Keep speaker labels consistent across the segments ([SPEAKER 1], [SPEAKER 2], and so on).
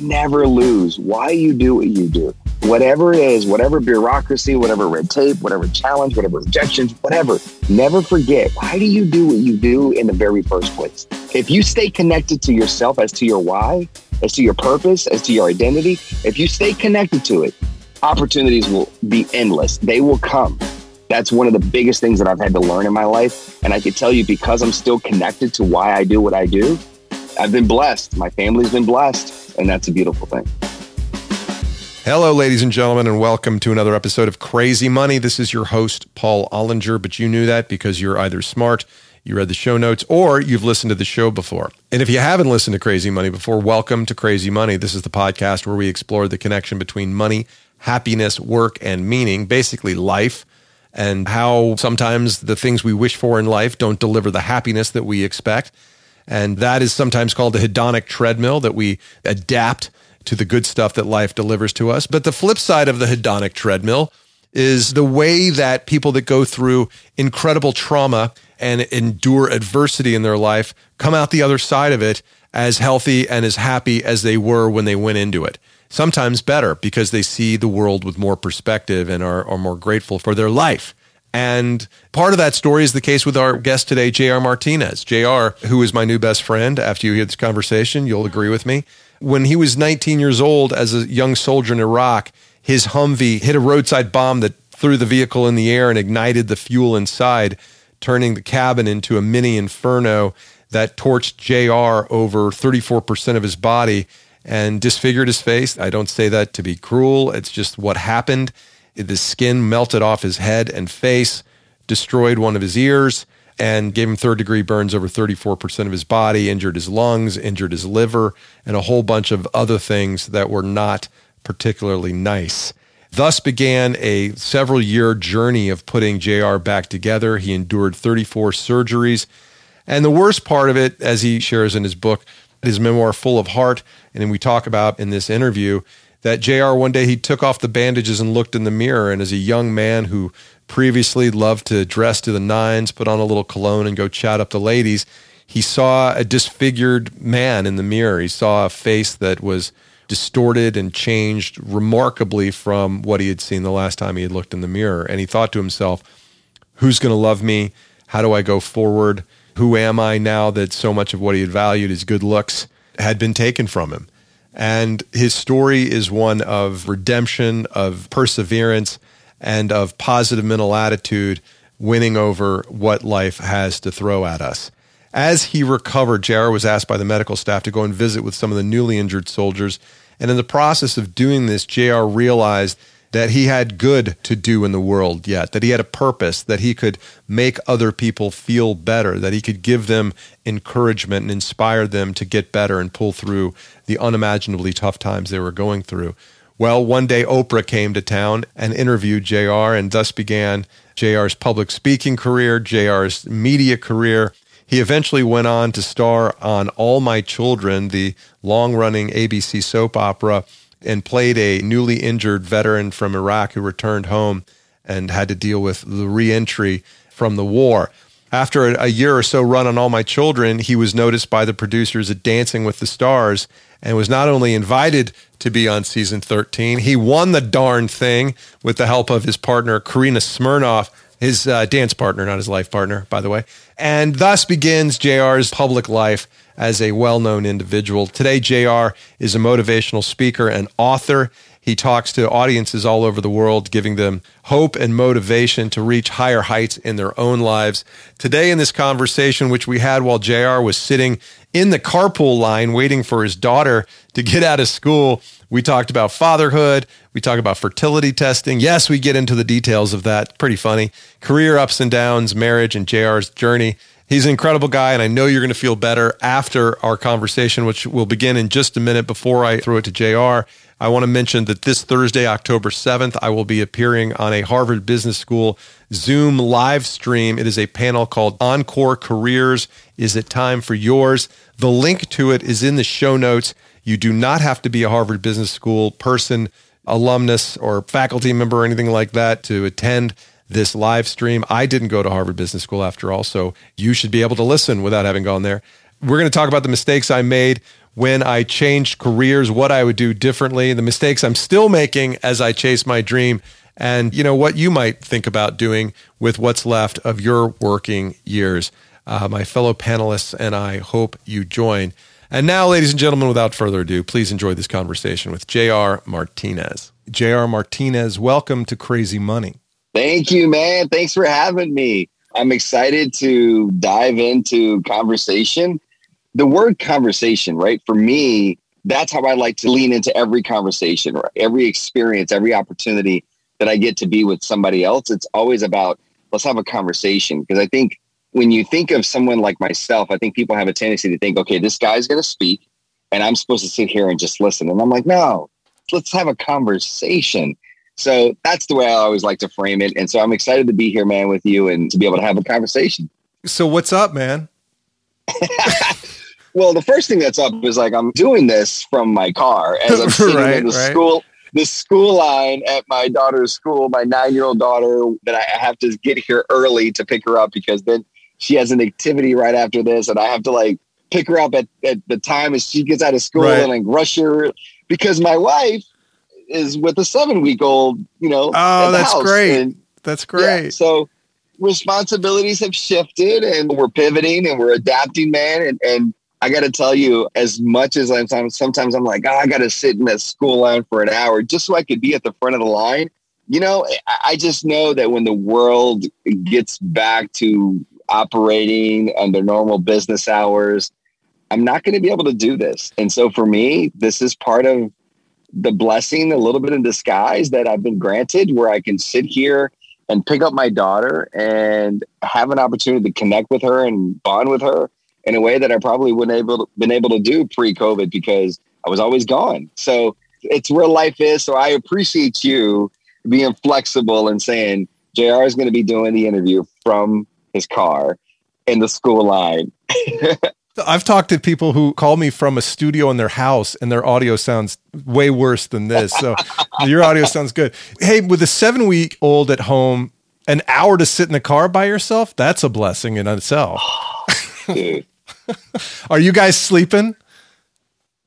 [SPEAKER 1] never lose why you do what you do. Whatever it is, whatever bureaucracy, whatever red tape, whatever challenge, whatever objections, whatever, never forget why do you do what you do in the very first place? If you stay connected to yourself as to your why, as to your purpose, as to your identity, if you stay connected to it, opportunities will be endless. They will come. That's one of the biggest things that I've had to learn in my life. And I can tell you because I'm still connected to why I do what I do, I've been blessed. My family's been blessed. And that's a beautiful thing.
[SPEAKER 2] Hello, ladies and gentlemen, and welcome to another episode of Crazy Money. This is your host, Paul Ollinger, but you knew that because you're either smart, you read the show notes, or you've listened to the show before. And if you haven't listened to Crazy Money before, welcome to Crazy Money. This is the podcast where we explore the connection between money, happiness, work, and meaning, basically life, and how sometimes the things we wish for in life don't deliver the happiness that we expect. And that is sometimes called the hedonic treadmill that we adapt to the good stuff that life delivers to us. But the flip side of the hedonic treadmill is the way that people that go through incredible trauma and endure adversity in their life come out the other side of it as healthy and as happy as they were when they went into it. Sometimes better because they see the world with more perspective and are, are more grateful for their life. And part of that story is the case with our guest today, JR Martinez. JR, who is my new best friend, after you hear this conversation, you'll agree with me. When he was 19 years old as a young soldier in Iraq, his Humvee hit a roadside bomb that threw the vehicle in the air and ignited the fuel inside, turning the cabin into a mini inferno that torched JR over 34% of his body and disfigured his face. I don't say that to be cruel, it's just what happened. The skin melted off his head and face, destroyed one of his ears, and gave him third degree burns over 34% of his body, injured his lungs, injured his liver, and a whole bunch of other things that were not particularly nice. Thus began a several year journey of putting JR back together. He endured 34 surgeries. And the worst part of it, as he shares in his book, his memoir, Full of Heart, and we talk about in this interview, that JR one day he took off the bandages and looked in the mirror. And as a young man who previously loved to dress to the nines, put on a little cologne, and go chat up the ladies, he saw a disfigured man in the mirror. He saw a face that was distorted and changed remarkably from what he had seen the last time he had looked in the mirror. And he thought to himself, who's going to love me? How do I go forward? Who am I now that so much of what he had valued, his good looks, had been taken from him? And his story is one of redemption, of perseverance, and of positive mental attitude, winning over what life has to throw at us. As he recovered, JR was asked by the medical staff to go and visit with some of the newly injured soldiers. And in the process of doing this, JR realized that he had good to do in the world yet, that he had a purpose, that he could make other people feel better, that he could give them encouragement and inspire them to get better and pull through the unimaginably tough times they were going through. Well, one day Oprah came to town and interviewed JR, and thus began JR's public speaking career, JR's media career. He eventually went on to star on All My Children, the long running ABC soap opera, and played a newly injured veteran from Iraq who returned home and had to deal with the reentry from the war. After a year or so run on All My Children, he was noticed by the producers at Dancing with the Stars and was not only invited to be on season 13, he won the darn thing with the help of his partner, Karina Smirnoff, his uh, dance partner, not his life partner, by the way. And thus begins JR's public life as a well known individual. Today, JR is a motivational speaker and author. He talks to audiences all over the world, giving them hope and motivation to reach higher heights in their own lives. Today, in this conversation, which we had while JR was sitting in the carpool line waiting for his daughter to get out of school, we talked about fatherhood. We talk about fertility testing. Yes, we get into the details of that. Pretty funny. Career ups and downs, marriage, and JR's journey. He's an incredible guy, and I know you're going to feel better after our conversation, which will begin in just a minute before I throw it to JR. I want to mention that this Thursday, October 7th, I will be appearing on a Harvard Business School Zoom live stream. It is a panel called Encore Careers. Is it time for yours? The link to it is in the show notes. You do not have to be a Harvard Business School person, alumnus, or faculty member or anything like that to attend this live stream. I didn't go to Harvard Business School after all, so you should be able to listen without having gone there. We're going to talk about the mistakes I made when I changed careers, what I would do differently, the mistakes I'm still making as I chase my dream, and you know what you might think about doing with what's left of your working years. Uh, my fellow panelists and I hope you join. And now, ladies and gentlemen, without further ado, please enjoy this conversation with J.R. Martinez. J.R. Martinez, welcome to Crazy Money.
[SPEAKER 1] Thank you, man. Thanks for having me. I'm excited to dive into conversation. The word conversation, right? For me, that's how I like to lean into every conversation, right? every experience, every opportunity that I get to be with somebody else. It's always about let's have a conversation because I think when you think of someone like myself, I think people have a tendency to think, okay, this guy's going to speak and I'm supposed to sit here and just listen. And I'm like, no, let's have a conversation. So that's the way I always like to frame it. And so I'm excited to be here, man, with you and to be able to have a conversation.
[SPEAKER 2] So what's up, man?
[SPEAKER 1] well, the first thing that's up is like I'm doing this from my car as I'm sitting right, in the right. school the school line at my daughter's school, my nine year old daughter, that I have to get here early to pick her up because then she has an activity right after this, and I have to like pick her up at, at the time as she gets out of school right. and like rush her because my wife is with a seven week old, you know.
[SPEAKER 2] Oh, that's great. And, that's great. Yeah,
[SPEAKER 1] so responsibilities have shifted and we're pivoting and we're adapting, man. And, and I got to tell you, as much as I'm sometimes I'm like, oh, I got to sit in that school line for an hour just so I could be at the front of the line. You know, I just know that when the world gets back to operating under normal business hours, I'm not going to be able to do this. And so for me, this is part of the blessing, a little bit in disguise that I've been granted, where I can sit here and pick up my daughter and have an opportunity to connect with her and bond with her in a way that I probably wouldn't able been able to do pre-COVID because I was always gone. So it's where life is. So I appreciate you being flexible and saying JR is going to be doing the interview from his car in the school line.
[SPEAKER 2] I've talked to people who call me from a studio in their house and their audio sounds way worse than this. So your audio sounds good. Hey, with a seven week old at home, an hour to sit in the car by yourself, that's a blessing in itself. Are you guys sleeping?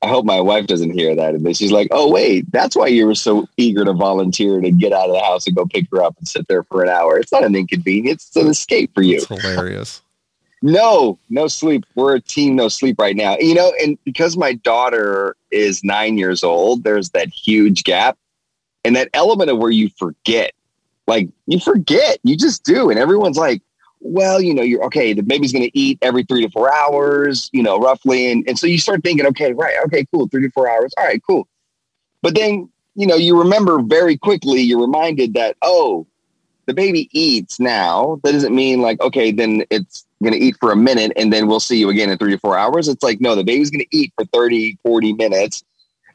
[SPEAKER 1] I hope my wife doesn't hear that. And then she's like, oh, wait, that's why you were so eager to volunteer to get out of the house and go pick her up and sit there for an hour. It's not an inconvenience, it's an escape for you.
[SPEAKER 2] It's hilarious.
[SPEAKER 1] no, no sleep. We're a team, no sleep right now. You know, and because my daughter is nine years old, there's that huge gap and that element of where you forget. Like, you forget, you just do. And everyone's like, well, you know, you're okay, the baby's going to eat every three to four hours, you know, roughly. And, and so you start thinking, okay, right, okay, cool, three to four hours. All right, cool. But then, you know, you remember very quickly, you're reminded that, oh, the baby eats now. That doesn't mean like, okay, then it's going to eat for a minute and then we'll see you again in three to four hours. It's like, no, the baby's going to eat for 30, 40 minutes.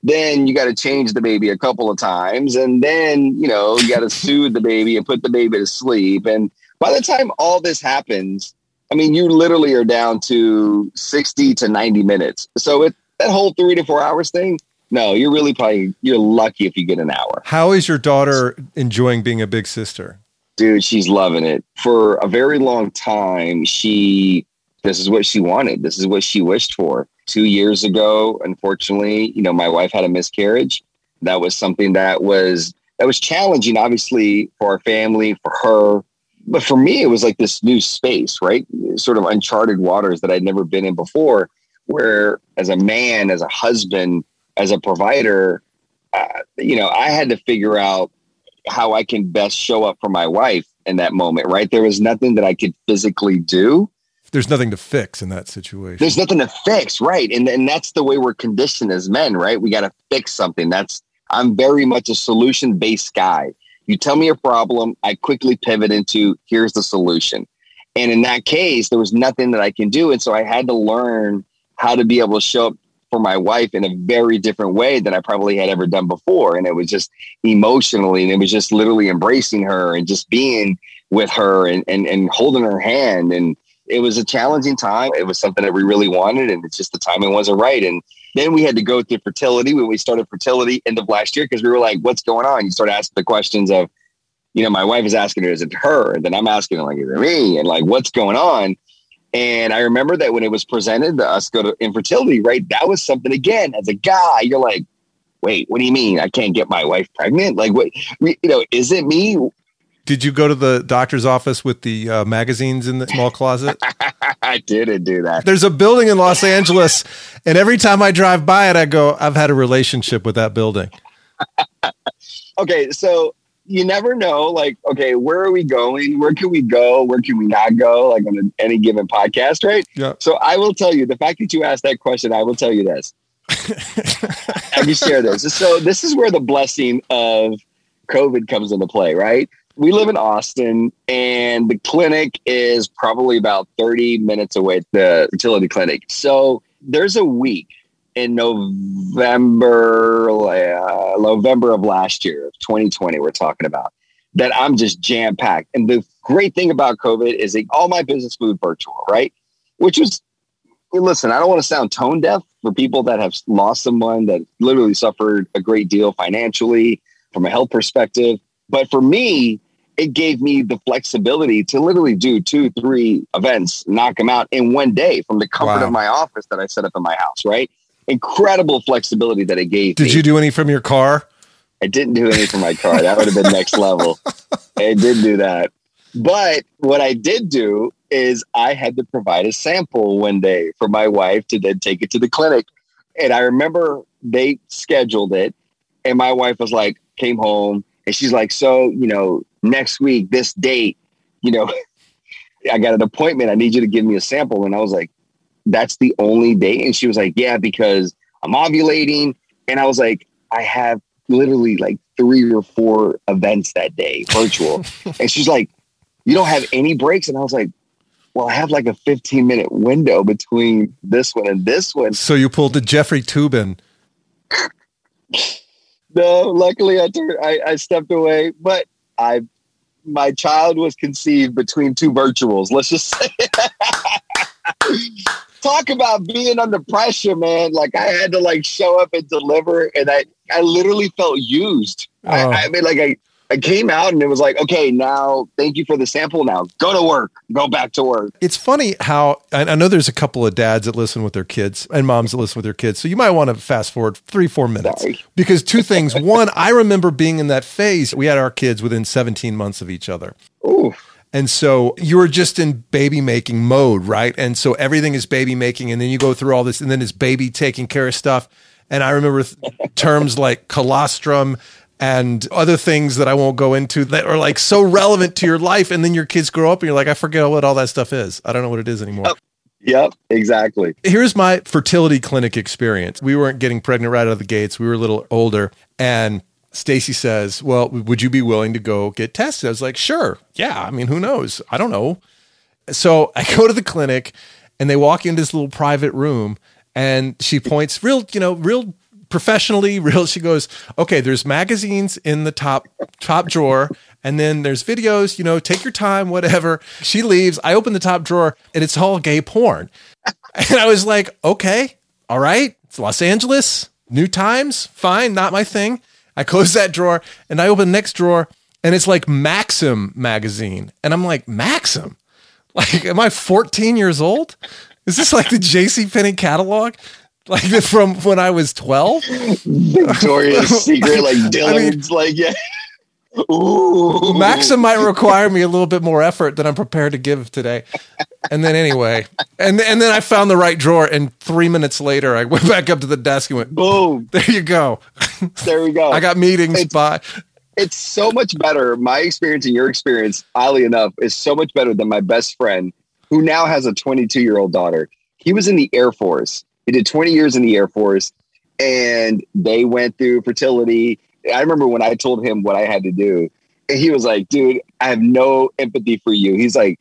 [SPEAKER 1] Then you got to change the baby a couple of times. And then, you know, you got to soothe the baby and put the baby to sleep. And, by the time all this happens, I mean, you literally are down to 60 to 90 minutes. So it, that whole three to four hours thing, no, you're really probably, you're lucky if you get an hour.
[SPEAKER 2] How is your daughter enjoying being a big sister?
[SPEAKER 1] Dude, she's loving it. For a very long time, she, this is what she wanted. This is what she wished for. Two years ago, unfortunately, you know, my wife had a miscarriage. That was something that was, that was challenging, obviously, for our family, for her but for me, it was like this new space, right? Sort of uncharted waters that I'd never been in before, where as a man, as a husband, as a provider, uh, you know, I had to figure out how I can best show up for my wife in that moment, right? There was nothing that I could physically do.
[SPEAKER 2] There's nothing to fix in that situation.
[SPEAKER 1] There's nothing to fix, right? And and that's the way we're conditioned as men, right? We got to fix something. That's I'm very much a solution based guy. You tell me a problem, I quickly pivot into here's the solution. And in that case, there was nothing that I can do. And so I had to learn how to be able to show up for my wife in a very different way than I probably had ever done before. And it was just emotionally, and it was just literally embracing her and just being with her and, and, and holding her hand. And it was a challenging time. It was something that we really wanted, and it's just the timing wasn't right. And then we had to go through fertility when we started fertility end of last year because we were like, what's going on? You start asking the questions of, you know, my wife is asking her, is it her? And then I'm asking, like, is it me? And like, what's going on? And I remember that when it was presented to us go to infertility, right? That was something again, as a guy, you're like, wait, what do you mean? I can't get my wife pregnant? Like, what, you know, is it me?
[SPEAKER 2] Did you go to the doctor's office with the uh, magazines in the small closet?
[SPEAKER 1] I didn't do that.
[SPEAKER 2] There's a building in Los Angeles, and every time I drive by it, I go, I've had a relationship with that building.
[SPEAKER 1] okay, so you never know. Like, okay, where are we going? Where can we go? Where can we not go? Like on any given podcast, right?
[SPEAKER 2] Yeah.
[SPEAKER 1] So I will tell you the fact that you asked that question. I will tell you this. I can share this. So this is where the blessing of COVID comes into play, right? We live in Austin, and the clinic is probably about 30 minutes away, the fertility clinic. So there's a week in November, uh, November of last year, 2020, we're talking about, that I'm just jam packed. And the great thing about COVID is that all my business moved virtual, right? Which was, listen, I don't want to sound tone deaf for people that have lost someone that literally suffered a great deal financially from a health perspective. But for me, it gave me the flexibility to literally do two, three events, knock them out in one day from the comfort wow. of my office that I set up in my house, right? incredible flexibility that it gave.
[SPEAKER 2] Did
[SPEAKER 1] me.
[SPEAKER 2] you do any from your car?
[SPEAKER 1] I didn't do any from my car. That would have been next level. I did do that. But what I did do is I had to provide a sample one day for my wife to then take it to the clinic. And I remember they scheduled it. And my wife was like, came home and she's like, so, you know, next week, this date, you know, I got an appointment. I need you to give me a sample. And I was like, that's the only date. And she was like, yeah, because I'm ovulating. And I was like, I have literally like three or four events that day, virtual. and she's like, you don't have any breaks? And I was like, well, I have like a 15 minute window between this one and this one.
[SPEAKER 2] So you pulled the Jeffrey Toobin.
[SPEAKER 1] no, luckily I, turned, I, I stepped away, but I, my child was conceived between two virtuals. Let's just say talk about being under pressure, man. Like I had to like show up and deliver, and I I literally felt used. Oh. I, I mean, like I I came out and it was like, okay, now thank you for the sample. Now go to work, go back to work.
[SPEAKER 2] It's funny how I know there's a couple of dads that listen with their kids and moms that listen with their kids. So you might want to fast forward three, four minutes Sorry. because two things. One, I remember being in that phase. We had our kids within 17 months of each other.
[SPEAKER 1] Ooh.
[SPEAKER 2] And so you were just in baby making mode, right? And so everything is baby making. And then you go through all this, and then it's baby taking care of stuff. And I remember th- terms like colostrum and other things that I won't go into that are like so relevant to your life. And then your kids grow up and you're like, I forget what all that stuff is. I don't know what it is anymore.
[SPEAKER 1] Oh, yep, exactly.
[SPEAKER 2] Here's my fertility clinic experience. We weren't getting pregnant right out of the gates. We were a little older. And Stacy says, Well, would you be willing to go get tested? I was like, Sure. Yeah. I mean, who knows? I don't know. So I go to the clinic and they walk into this little private room and she points real, you know, real professionally, real. She goes, Okay, there's magazines in the top, top drawer. And then there's videos, you know, take your time, whatever. She leaves. I open the top drawer and it's all gay porn. And I was like, Okay, all right. It's Los Angeles, new times, fine, not my thing. I close that drawer and I open the next drawer and it's like Maxim magazine. And I'm like, Maxim? Like, am I 14 years old? Is this like the J.C. Penney catalog? Like from when I was 12?
[SPEAKER 1] Victoria's Secret, like Dylan's, I mean, like, yeah.
[SPEAKER 2] Ooh. Maxim might require me a little bit more effort than I'm prepared to give today. And then anyway, and and then I found the right drawer, and three minutes later, I went back up to the desk and went,
[SPEAKER 1] "Boom!
[SPEAKER 2] There you go.
[SPEAKER 1] There we go.
[SPEAKER 2] I got meetings
[SPEAKER 1] it's,
[SPEAKER 2] by."
[SPEAKER 1] It's so much better. My experience and your experience, oddly enough, is so much better than my best friend, who now has a 22 year old daughter. He was in the Air Force. He did 20 years in the Air Force, and they went through fertility I remember when I told him what I had to do, and he was like, dude, I have no empathy for you. He's like,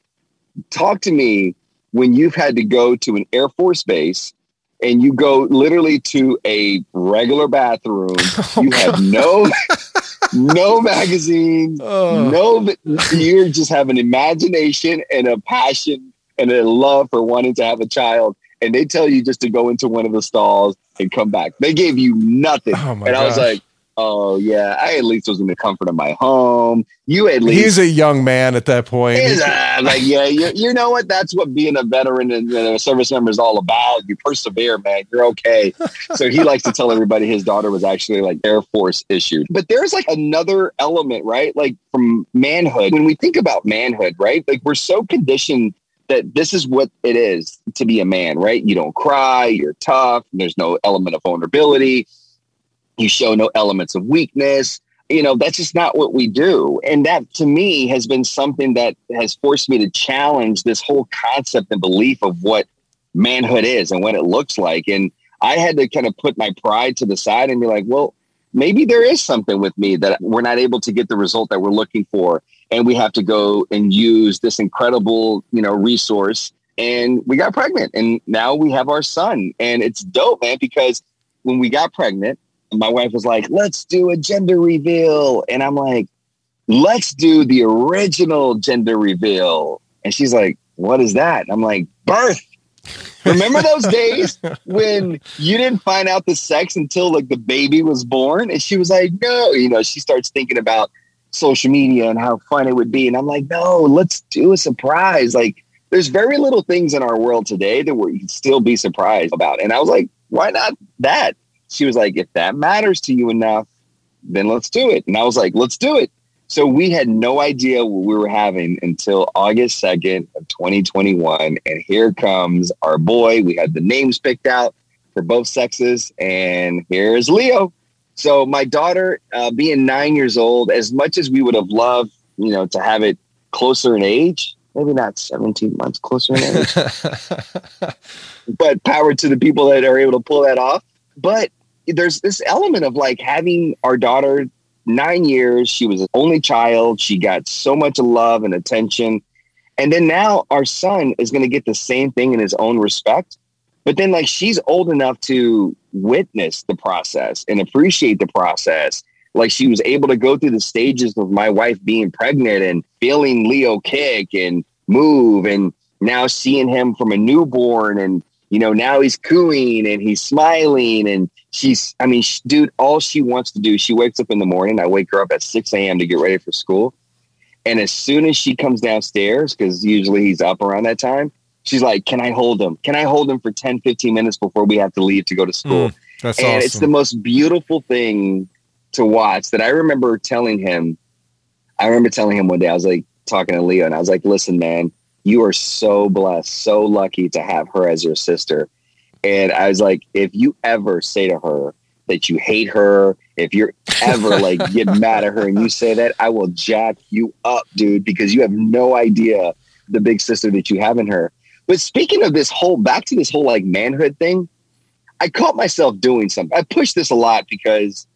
[SPEAKER 1] talk to me when you've had to go to an Air Force base and you go literally to a regular bathroom. Oh, you have no no magazines, oh. no you're just have an imagination and a passion and a love for wanting to have a child. And they tell you just to go into one of the stalls and come back. They gave you nothing.
[SPEAKER 2] Oh
[SPEAKER 1] and I was like, oh yeah, I at least was in the comfort of my home. You at least
[SPEAKER 2] he's a young man at that point.
[SPEAKER 1] He's, uh, like yeah, you, you know what? That's what being a veteran and, and a service member is all about. You persevere, man. You're okay. so he likes to tell everybody his daughter was actually like Air Force issued. But there's like another element, right? Like from manhood. When we think about manhood, right? Like we're so conditioned that this is what it is to be a man, right? You don't cry, you're tough, there's no element of vulnerability you show no elements of weakness. You know, that's just not what we do. And that to me has been something that has forced me to challenge this whole concept and belief of what manhood is and what it looks like. And I had to kind of put my pride to the side and be like, well, maybe there is something with me that we're not able to get the result that we're looking for. And we have to go and use this incredible, you know, resource. And we got pregnant and now we have our son. And it's dope, man, because when we got pregnant, my wife was like, let's do a gender reveal. And I'm like, let's do the original gender reveal. And she's like, what is that? I'm like, birth. Remember those days when you didn't find out the sex until like the baby was born? And she was like, no, you know, she starts thinking about social media and how fun it would be. And I'm like, no, let's do a surprise. Like, there's very little things in our world today that we can still be surprised about. And I was like, why not that? she was like, if that matters to you enough, then let's do it. And I was like, let's do it. So we had no idea what we were having until August 2nd of 2021. And here comes our boy. We had the names picked out for both sexes. And here's Leo. So my daughter, uh, being nine years old, as much as we would have loved, you know, to have it closer in age, maybe not 17 months closer in age, but power to the people that are able to pull that off. But there's this element of like having our daughter nine years. She was an only child. She got so much love and attention. And then now our son is going to get the same thing in his own respect. But then, like, she's old enough to witness the process and appreciate the process. Like, she was able to go through the stages of my wife being pregnant and feeling Leo kick and move, and now seeing him from a newborn. And, you know, now he's cooing and he's smiling and she's, I mean, she, dude, all she wants to do, she wakes up in the morning. I wake her up at 6 a.m. to get ready for school. And as soon as she comes downstairs, because usually he's up around that time, she's like, Can I hold him? Can I hold him for 10, 15 minutes before we have to leave to go to school? Mm, and awesome. it's the most beautiful thing to watch that I remember telling him. I remember telling him one day, I was like talking to Leo, and I was like, Listen, man, you are so blessed, so lucky to have her as your sister. And I was like, if you ever say to her that you hate her, if you're ever like get mad at her and you say that, I will jack you up, dude, because you have no idea the big sister that you have in her. But speaking of this whole back to this whole like manhood thing, I caught myself doing something. I push this a lot because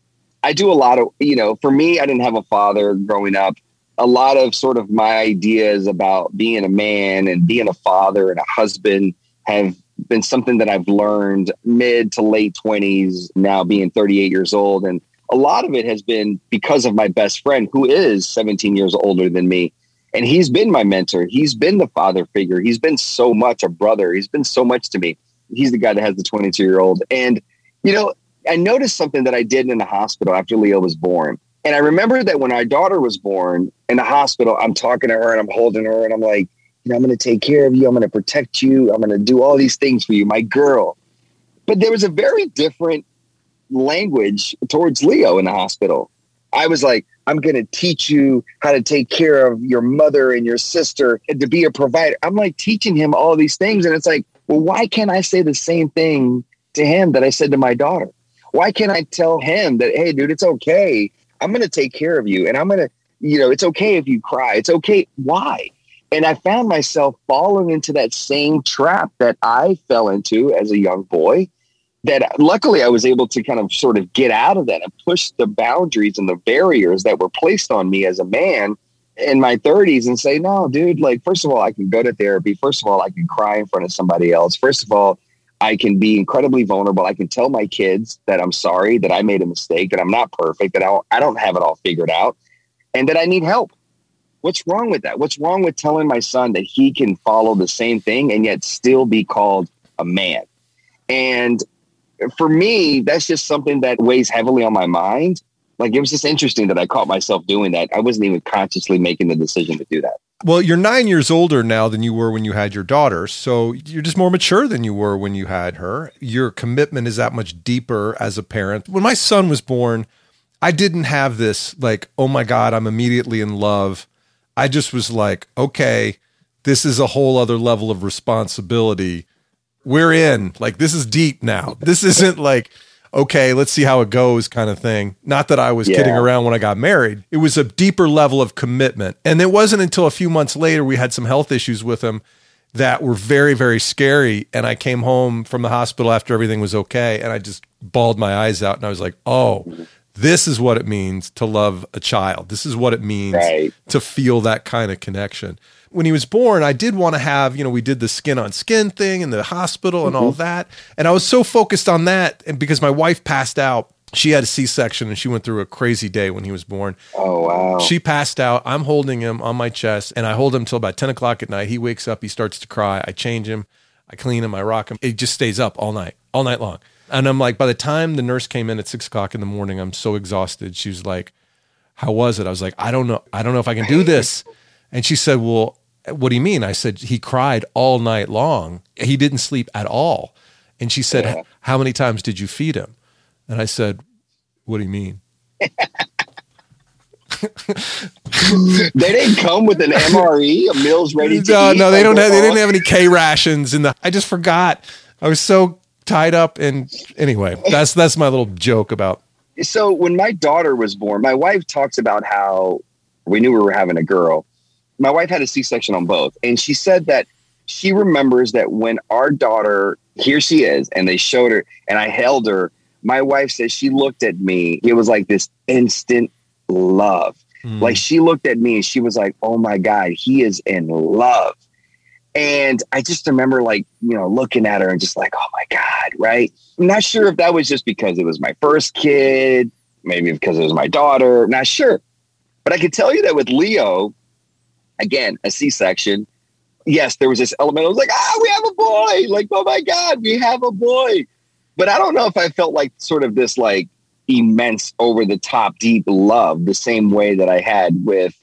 [SPEAKER 1] I do a lot of, you know, for me, I didn't have a father growing up. A lot of sort of my ideas about being a man and being a father and a husband have been something that I've learned mid to late 20s, now being 38 years old. And a lot of it has been because of my best friend, who is 17 years older than me. And he's been my mentor. He's been the father figure. He's been so much a brother. He's been so much to me. He's the guy that has the 22 year old. And, you know, I noticed something that I did in the hospital after Leo was born. And I remember that when our daughter was born in the hospital, I'm talking to her and I'm holding her and I'm like, you know, I'm going to take care of you. I'm going to protect you. I'm going to do all these things for you, my girl. But there was a very different language towards Leo in the hospital. I was like, I'm going to teach you how to take care of your mother and your sister and to be a provider. I'm like teaching him all these things. And it's like, well, why can't I say the same thing to him that I said to my daughter? Why can't I tell him that, hey, dude, it's okay. I'm going to take care of you. And I'm going to, you know, it's okay if you cry. It's okay. Why? And I found myself falling into that same trap that I fell into as a young boy. That luckily I was able to kind of sort of get out of that and push the boundaries and the barriers that were placed on me as a man in my 30s and say, no, dude, like, first of all, I can go to therapy. First of all, I can cry in front of somebody else. First of all, I can be incredibly vulnerable. I can tell my kids that I'm sorry, that I made a mistake, that I'm not perfect, that I I don't have it all figured out, and that I need help. What's wrong with that? What's wrong with telling my son that he can follow the same thing and yet still be called a man? And for me, that's just something that weighs heavily on my mind. like it was just interesting that I caught myself doing that. I wasn't even consciously making the decision to do that.
[SPEAKER 2] Well, you're nine years older now than you were when you had your daughter. So you're just more mature than you were when you had her. Your commitment is that much deeper as a parent. When my son was born, I didn't have this, like, oh my God, I'm immediately in love. I just was like, okay, this is a whole other level of responsibility. We're in. Like, this is deep now. This isn't like, okay, let's see how it goes kind of thing. Not that I was yeah. kidding around when I got married. It was a deeper level of commitment. And it wasn't until a few months later we had some health issues with him that were very, very scary. And I came home from the hospital after everything was okay. And I just bawled my eyes out and I was like, oh, this is what it means to love a child. This is what it means right. to feel that kind of connection when he was born, I did want to have, you know, we did the skin on skin thing in the hospital and mm-hmm. all that. And I was so focused on that. And because my wife passed out, she had a C section and she went through a crazy day when he was born.
[SPEAKER 1] Oh, wow.
[SPEAKER 2] She passed out. I'm holding him on my chest and I hold him till about 10 o'clock at night. He wakes up, he starts to cry. I change him, I clean him, I rock him. It just stays up all night, all night long. And I'm like, by the time the nurse came in at six o'clock in the morning, I'm so exhausted. She was like, How was it? I was like, I don't know. I don't know if I can do this. And she said, Well, what do you mean? I said, He cried all night long. He didn't sleep at all. And she said, yeah. How many times did you feed him? And I said, What do you mean?
[SPEAKER 1] they didn't come with an MRE, a meals ready to
[SPEAKER 2] no, eat. No, they don't have, they didn't have any K rations in the I just forgot. I was so tied up and anyway, that's that's my little joke about
[SPEAKER 1] so when my daughter was born, my wife talks about how we knew we were having a girl my wife had a C-section on both, and she said that she remembers that when our daughter, here she is, and they showed her, and I held her. My wife says she looked at me. It was like this instant love. Mm. Like she looked at me and she was like, "Oh my god, he is in love." And I just remember like, you know, looking at her and just like, "Oh my god," right? I'm not sure if that was just because it was my first kid, maybe because it was my daughter, not sure. But I could tell you that with Leo, again, a C section. Yes, there was this element. I was like, ah, we have a boy. Like, oh my God, we have a boy. But I don't know if I felt like sort of this like immense over the top deep love the same way that I had with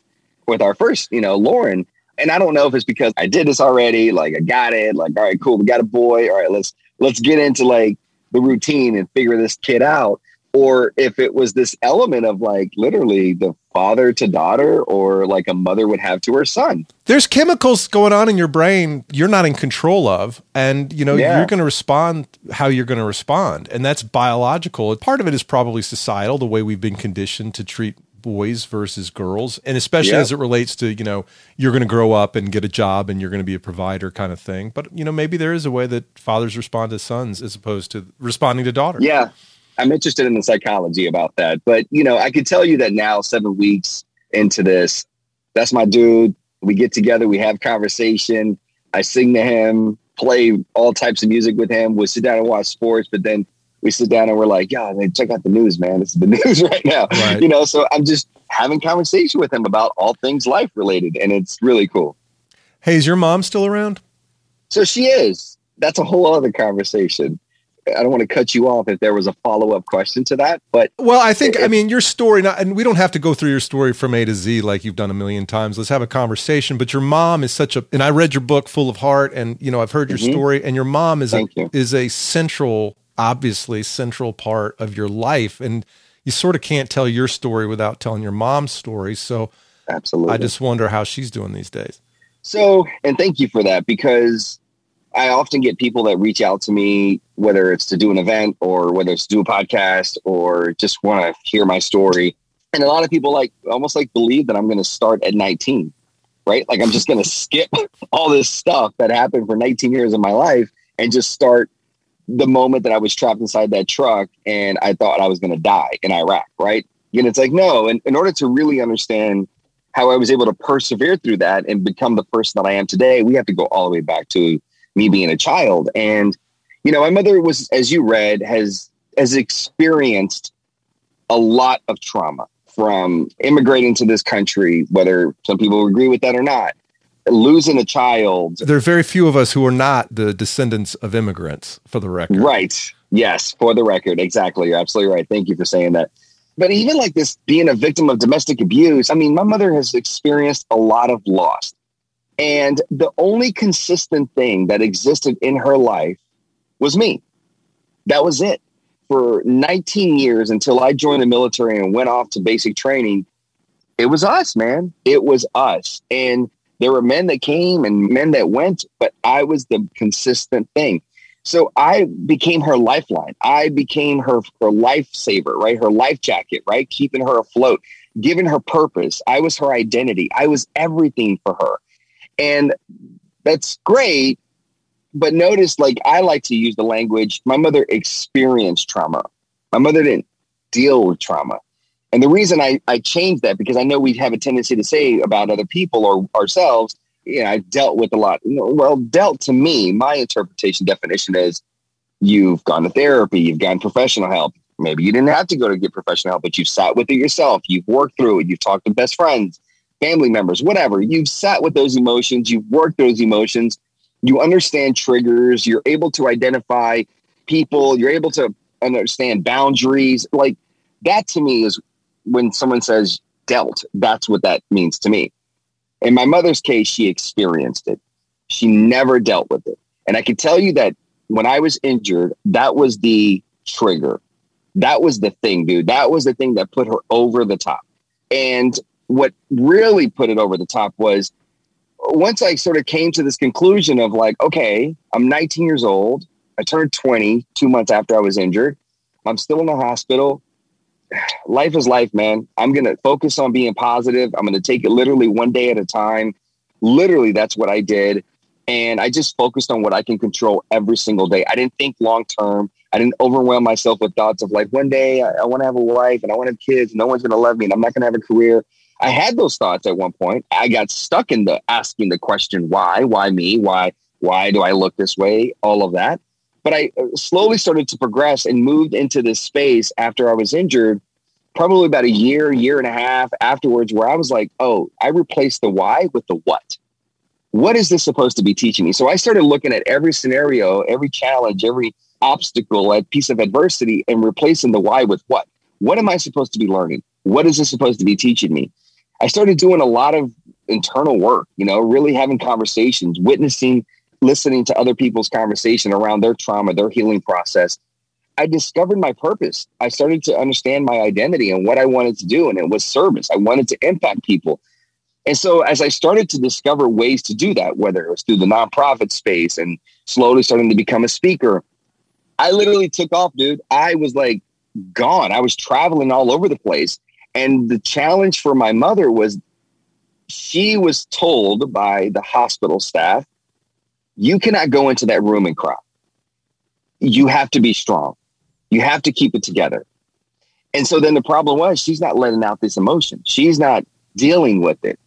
[SPEAKER 1] with our first, you know, Lauren. And I don't know if it's because I did this already, like I got it, like, all right, cool, we got a boy. All right, let's let's get into like the routine and figure this kid out or if it was this element of like literally the father to daughter or like a mother would have to her son?
[SPEAKER 2] There's chemicals going on in your brain you're not in control of and you know yeah. you're going to respond how you're going to respond and that's biological. Part of it is probably societal the way we've been conditioned to treat boys versus girls and especially yeah. as it relates to you know you're going to grow up and get a job and you're going to be a provider kind of thing. But you know maybe there is a way that fathers respond to sons as opposed to responding to daughters.
[SPEAKER 1] Yeah I'm interested in the psychology about that. But, you know, I can tell you that now, seven weeks into this, that's my dude. We get together, we have conversation. I sing to him, play all types of music with him. We sit down and watch sports, but then we sit down and we're like, yeah, man, check out the news, man. This is the news right now. Right. You know, so I'm just having conversation with him about all things life related, and it's really cool.
[SPEAKER 2] Hey, is your mom still around?
[SPEAKER 1] So she is. That's a whole other conversation. I don't want to cut you off if there was a follow up question to that, but
[SPEAKER 2] well, I think I mean your story, not, and we don't have to go through your story from A to Z like you've done a million times. Let's have a conversation. But your mom is such a, and I read your book, Full of Heart, and you know I've heard your mm-hmm. story, and your mom is Thank a you. is a central, obviously central part of your life, and you sort of can't tell your story without telling your mom's story. So,
[SPEAKER 1] absolutely,
[SPEAKER 2] I just wonder how she's doing these days.
[SPEAKER 1] So, and thank you for that because I often get people that reach out to me, whether it's to do an event or whether it's to do a podcast or just want to hear my story. And a lot of people like almost like believe that I'm going to start at 19, right? Like I'm just going to skip all this stuff that happened for 19 years of my life and just start the moment that I was trapped inside that truck and I thought I was going to die in Iraq, right? And it's like, no, and in order to really understand how I was able to persevere through that and become the person that I am today, we have to go all the way back to me being a child. And, you know, my mother was, as you read, has has experienced a lot of trauma from immigrating to this country, whether some people agree with that or not. Losing a child.
[SPEAKER 2] There are very few of us who are not the descendants of immigrants, for the record.
[SPEAKER 1] Right. Yes, for the record. Exactly. You're absolutely right. Thank you for saying that. but even like this being a victim of domestic abuse, I mean, my mother has experienced a lot of loss. And the only consistent thing that existed in her life was me. That was it. For 19 years until I joined the military and went off to basic training, it was us, man. It was us. And there were men that came and men that went, but I was the consistent thing. So I became her lifeline. I became her her lifesaver, right? Her life jacket, right? Keeping her afloat, giving her purpose. I was her identity. I was everything for her. And that's great. But notice, like, I like to use the language my mother experienced trauma. My mother didn't deal with trauma. And the reason I, I changed that because I know we have a tendency to say about other people or ourselves, you know, I've dealt with a lot. Well, dealt to me, my interpretation definition is you've gone to therapy, you've gotten professional help. Maybe you didn't have to go to get professional help, but you've sat with it yourself. You've worked through it. You've talked to best friends, family members, whatever. You've sat with those emotions. You've worked those emotions. You understand triggers. You're able to identify people. You're able to understand boundaries. Like that to me is when someone says dealt, that's what that means to me. In my mother's case, she experienced it. She never dealt with it. And I can tell you that when I was injured, that was the trigger. That was the thing, dude. That was the thing that put her over the top. And what really put it over the top was once I sort of came to this conclusion of like, okay, I'm 19 years old. I turned 20 two months after I was injured. I'm still in the hospital life is life, man. I'm going to focus on being positive. I'm going to take it literally one day at a time. Literally, that's what I did. And I just focused on what I can control every single day. I didn't think long term. I didn't overwhelm myself with thoughts of like, one day I, I want to have a wife and I want to have kids. No one's going to love me and I'm not going to have a career. I had those thoughts at one point. I got stuck in the asking the question, why? Why me? Why? Why do I look this way? All of that. But I uh, slowly started to progress and moved into this space after I was injured, probably about a year, year and a half afterwards, where I was like, oh, I replaced the why with the what. What is this supposed to be teaching me? So I started looking at every scenario, every challenge, every obstacle, a piece of adversity, and replacing the why with what. What am I supposed to be learning? What is this supposed to be teaching me? I started doing a lot of internal work, you know, really having conversations, witnessing listening to other people's conversation around their trauma, their healing process, I discovered my purpose. I started to understand my identity and what I wanted to do, and it was service. I wanted to impact people. And so, as I started to discover ways to do that, whether it was through the nonprofit space and slowly starting to become a speaker, I literally took off, dude. I was like gone. I was traveling all over the place. And the challenge for my mother was she was told by the hospital staff you cannot go into that room and cry. You have to be strong. You have to keep it together. And so then the problem was she's not letting out this emotion. She's not dealing with it.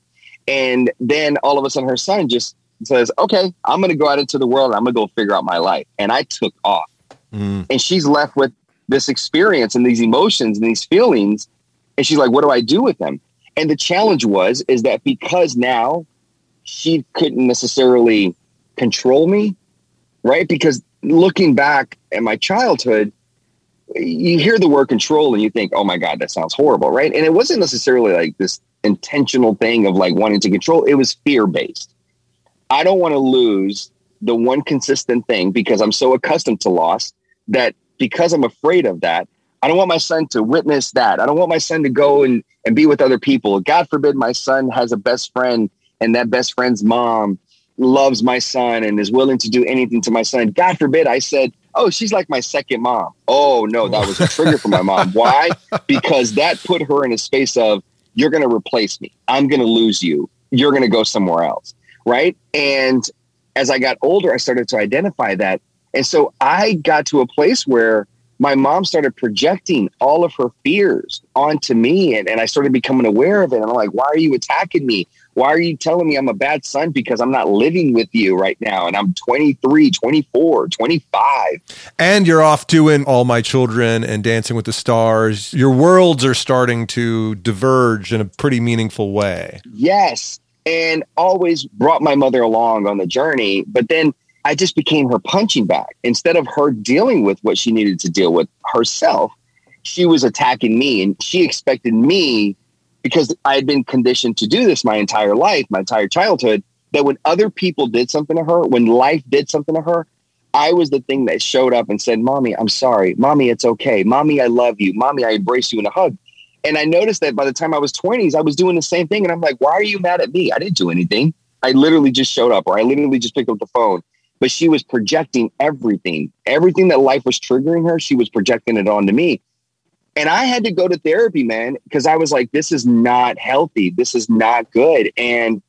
[SPEAKER 1] And then all of a sudden her son just says, okay, I'm going to go out into the world. I'm going to go figure out my life. And I took off. Mm. And she's left with this experience and these emotions and these feelings. And she's like, what do I do with them? And the challenge was, is that because now she couldn't necessarily control me, right? Because looking back at my childhood, you hear the word control and you think, oh my God, that sounds horrible, right? And it wasn't necessarily like this intentional thing of like wanting to control, it was fear based. I don't want to lose the one consistent thing because I'm so accustomed to loss that because I'm afraid of that, I don't want my son to witness that. I don't want my son to go and, and be with other people. God forbid my son has a best friend and that best friend's mom loves my son and is willing to do anything to my son. God forbid I said, Oh, she's like my second mom. Oh, no, that was a trigger for my mom. Why? Because that put her in a space of, You're going to replace me. I'm going to lose you. You're going to go somewhere else. Right. And as I got older, I started to identify that. And so I got to a place where my mom started projecting all of her fears onto me and, and I started becoming aware of it. And I'm like, why are you attacking me? Why are you telling me I'm a bad son because I'm not living with you right now? And I'm 23, 24, 25.
[SPEAKER 2] And you're off doing All My Children and Dancing with the Stars. Your worlds are starting to diverge in a pretty meaningful way.
[SPEAKER 1] Yes. And always brought my mother along on the journey. But then I just became her punching bag. Instead of her dealing with what she needed to deal with herself, she was attacking me and she expected me because I had been conditioned to do this my entire life, my entire childhood, that when other people did something to her, when life did something to her, I was the thing that showed up and said, Mommy, I'm sorry. Mommy, it's okay. Mommy, I love you. Mommy, I embrace you in a hug. And I noticed that by the time I was 20s, I was doing the same thing. And I'm like, why are you mad at me? I didn't do anything. I literally just showed up or I literally just picked up the phone. But she was projecting everything. Everything that life was triggering her, she was projecting it onto me. And I had to go to therapy, man, because I was like, this is not healthy. This is not good. And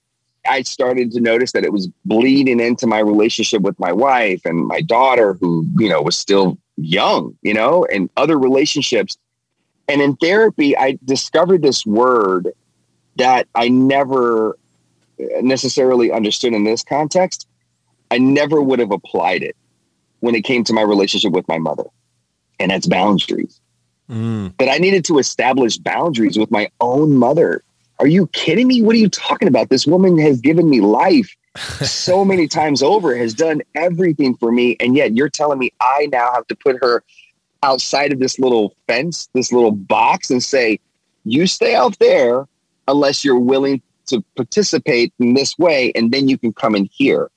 [SPEAKER 1] I started to notice that it was bleeding into my relationship with my wife and my daughter, who, you know, was still young, you know, and other relationships. And in therapy, I discovered this word that I never necessarily understood in this context. I never would have applied it when it came to my relationship with my mother, and that's boundaries. Mm. That I needed to establish boundaries with my own mother. Are you kidding me? What are you talking about? This woman has given me life so many times over, has done everything for me. And yet you're telling me I now have to put her outside of this little fence, this little box, and say, you stay out there unless you're willing to participate in this way, and then you can come in here.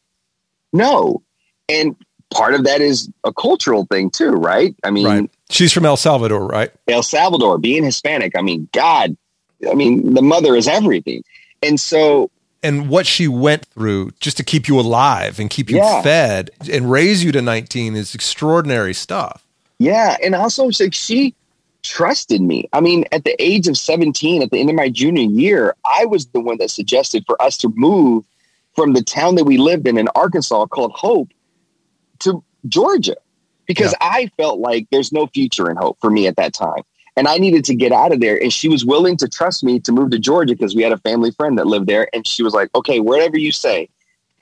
[SPEAKER 1] No. And part of that is a cultural thing too, right? I mean, right.
[SPEAKER 2] She's from El Salvador, right?
[SPEAKER 1] El Salvador, being Hispanic. I mean, God, I mean, the mother is everything. And so.
[SPEAKER 2] And what she went through just to keep you alive and keep you yeah. fed and raise you to 19 is extraordinary stuff.
[SPEAKER 1] Yeah. And also, like, she trusted me. I mean, at the age of 17, at the end of my junior year, I was the one that suggested for us to move from the town that we lived in in Arkansas called Hope to Georgia because yeah. I felt like there's no future in hope for me at that time. And I needed to get out of there. And she was willing to trust me to move to Georgia because we had a family friend that lived there. And she was like, okay, whatever you say.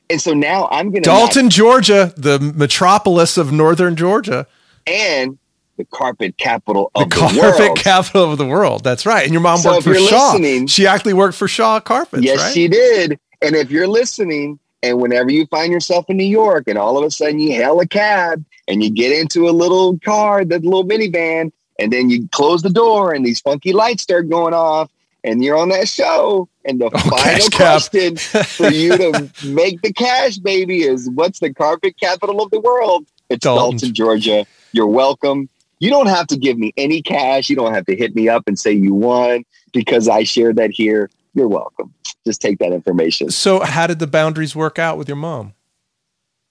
[SPEAKER 1] And so now I'm going to.
[SPEAKER 2] Dalton, not- Georgia, the metropolis of northern Georgia.
[SPEAKER 1] And the carpet capital of
[SPEAKER 2] the, the carpet world. capital of the world. That's right. And your mom so worked for Shaw. She actually worked for Shaw Carpets.
[SPEAKER 1] Yes,
[SPEAKER 2] right?
[SPEAKER 1] she did. And if you're listening, and whenever you find yourself in New York and all of a sudden you hail a cab and you get into a little car, that little minivan, and then you close the door and these funky lights start going off and you're on that show and the oh, final question for you to make the cash baby is what's the carpet capital of the world? It's Dalton, Dalton Georgia. You're welcome. You don't have to give me any cash. You don't have to hit me up and say you won because I shared that here. You're welcome just take that information.
[SPEAKER 2] So, how did the boundaries work out with your mom?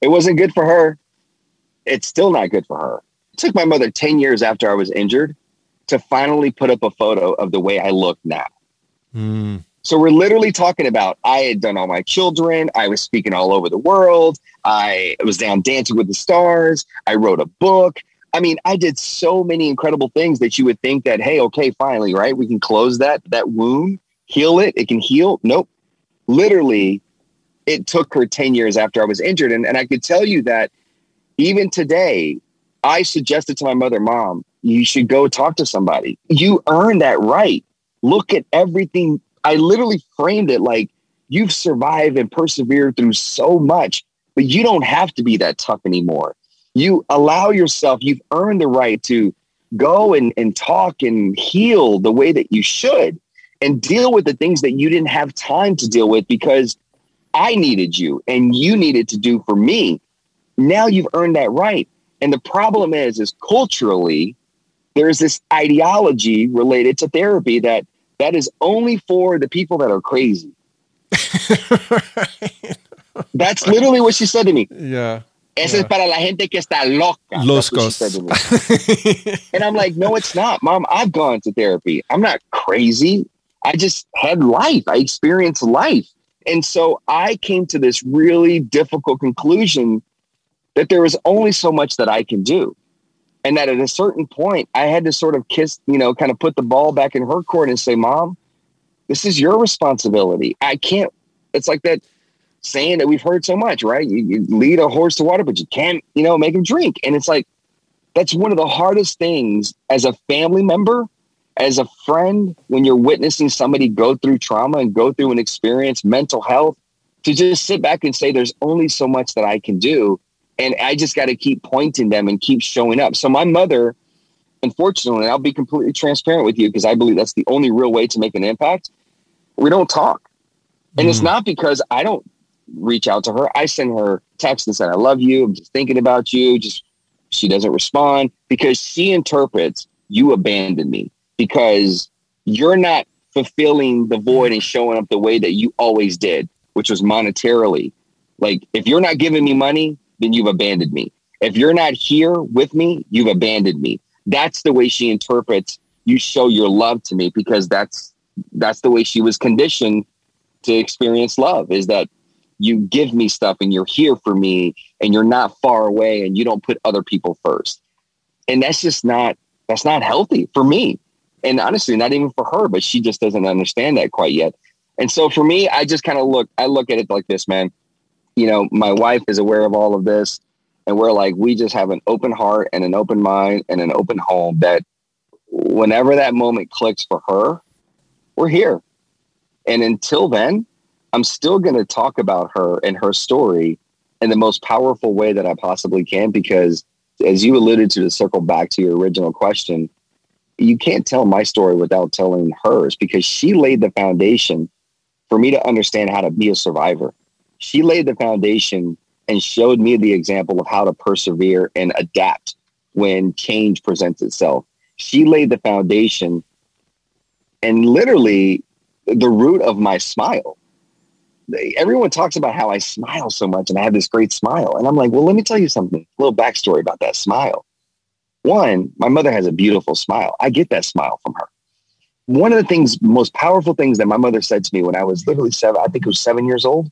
[SPEAKER 1] It wasn't good for her. It's still not good for her. It took my mother 10 years after I was injured to finally put up a photo of the way I look now. Mm. So, we're literally talking about I had done all my children, I was speaking all over the world, I was down dancing with the stars, I wrote a book. I mean, I did so many incredible things that you would think that, hey, okay, finally, right? We can close that that wound heal it. It can heal. Nope. Literally, it took her 10 years after I was injured. And, and I could tell you that even today, I suggested to my mother, Mom, you should go talk to somebody. You earned that right. Look at everything. I literally framed it like you've survived and persevered through so much, but you don't have to be that tough anymore. You allow yourself, you've earned the right to go and, and talk and heal the way that you should and deal with the things that you didn't have time to deal with because I needed you and you needed to do for me. Now you've earned that right. And the problem is, is culturally, there's this ideology related to therapy that that is only for the people that are crazy. That's literally what she said to me.
[SPEAKER 2] Yeah.
[SPEAKER 1] Esa yeah. es para la gente que está loca.
[SPEAKER 2] Loscos.
[SPEAKER 1] and I'm like, no, it's not, mom. I've gone to therapy. I'm not crazy. I just had life. I experienced life. And so I came to this really difficult conclusion that there was only so much that I can do. And that at a certain point, I had to sort of kiss, you know, kind of put the ball back in her court and say, Mom, this is your responsibility. I can't, it's like that saying that we've heard so much, right? You, you lead a horse to water, but you can't, you know, make him drink. And it's like, that's one of the hardest things as a family member as a friend, when you're witnessing somebody go through trauma and go through an experience, mental health, to just sit back and say, there's only so much that I can do. And I just got to keep pointing them and keep showing up. So my mother unfortunately, I'll be completely transparent with you because I believe that's the only real way to make an impact. We don't talk. And mm. it's not because I don't reach out to her. I send her text and said, I love you. I'm just thinking about you. Just she doesn't respond because she interprets you abandoned me because you're not fulfilling the void and showing up the way that you always did, which was monetarily. Like if you're not giving me money, then you've abandoned me. If you're not here with me, you've abandoned me. That's the way she interprets you show your love to me because that's that's the way she was conditioned to experience love is that you give me stuff and you're here for me and you're not far away and you don't put other people first. And that's just not that's not healthy for me. And honestly, not even for her, but she just doesn't understand that quite yet. And so for me, I just kind of look I look at it like this, man. You know, my wife is aware of all of this and we're like we just have an open heart and an open mind and an open home that whenever that moment clicks for her, we're here. And until then, I'm still going to talk about her and her story in the most powerful way that I possibly can because as you alluded to to circle back to your original question, you can't tell my story without telling hers because she laid the foundation for me to understand how to be a survivor. She laid the foundation and showed me the example of how to persevere and adapt when change presents itself. She laid the foundation and literally the root of my smile everyone talks about how I smile so much and I have this great smile. And I'm like, well, let me tell you something, a little backstory about that smile. One, my mother has a beautiful smile. I get that smile from her. One of the things, most powerful things that my mother said to me when I was literally seven, I think it was seven years old.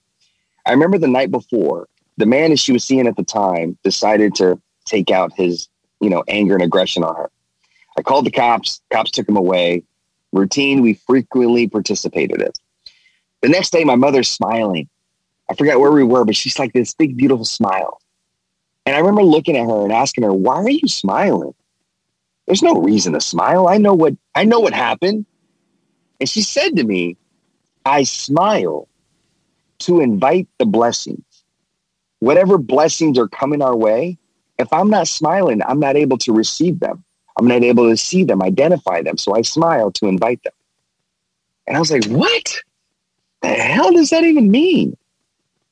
[SPEAKER 1] I remember the night before, the man that she was seeing at the time decided to take out his, you know, anger and aggression on her. I called the cops. Cops took him away. Routine we frequently participated in. The next day, my mother's smiling. I forget where we were, but she's like this big, beautiful smile. And I remember looking at her and asking her, why are you smiling? There's no reason to smile. I know what I know what happened. And she said to me, I smile to invite the blessings. Whatever blessings are coming our way, if I'm not smiling, I'm not able to receive them. I'm not able to see them, identify them. So I smile to invite them. And I was like, what? the hell does that even mean?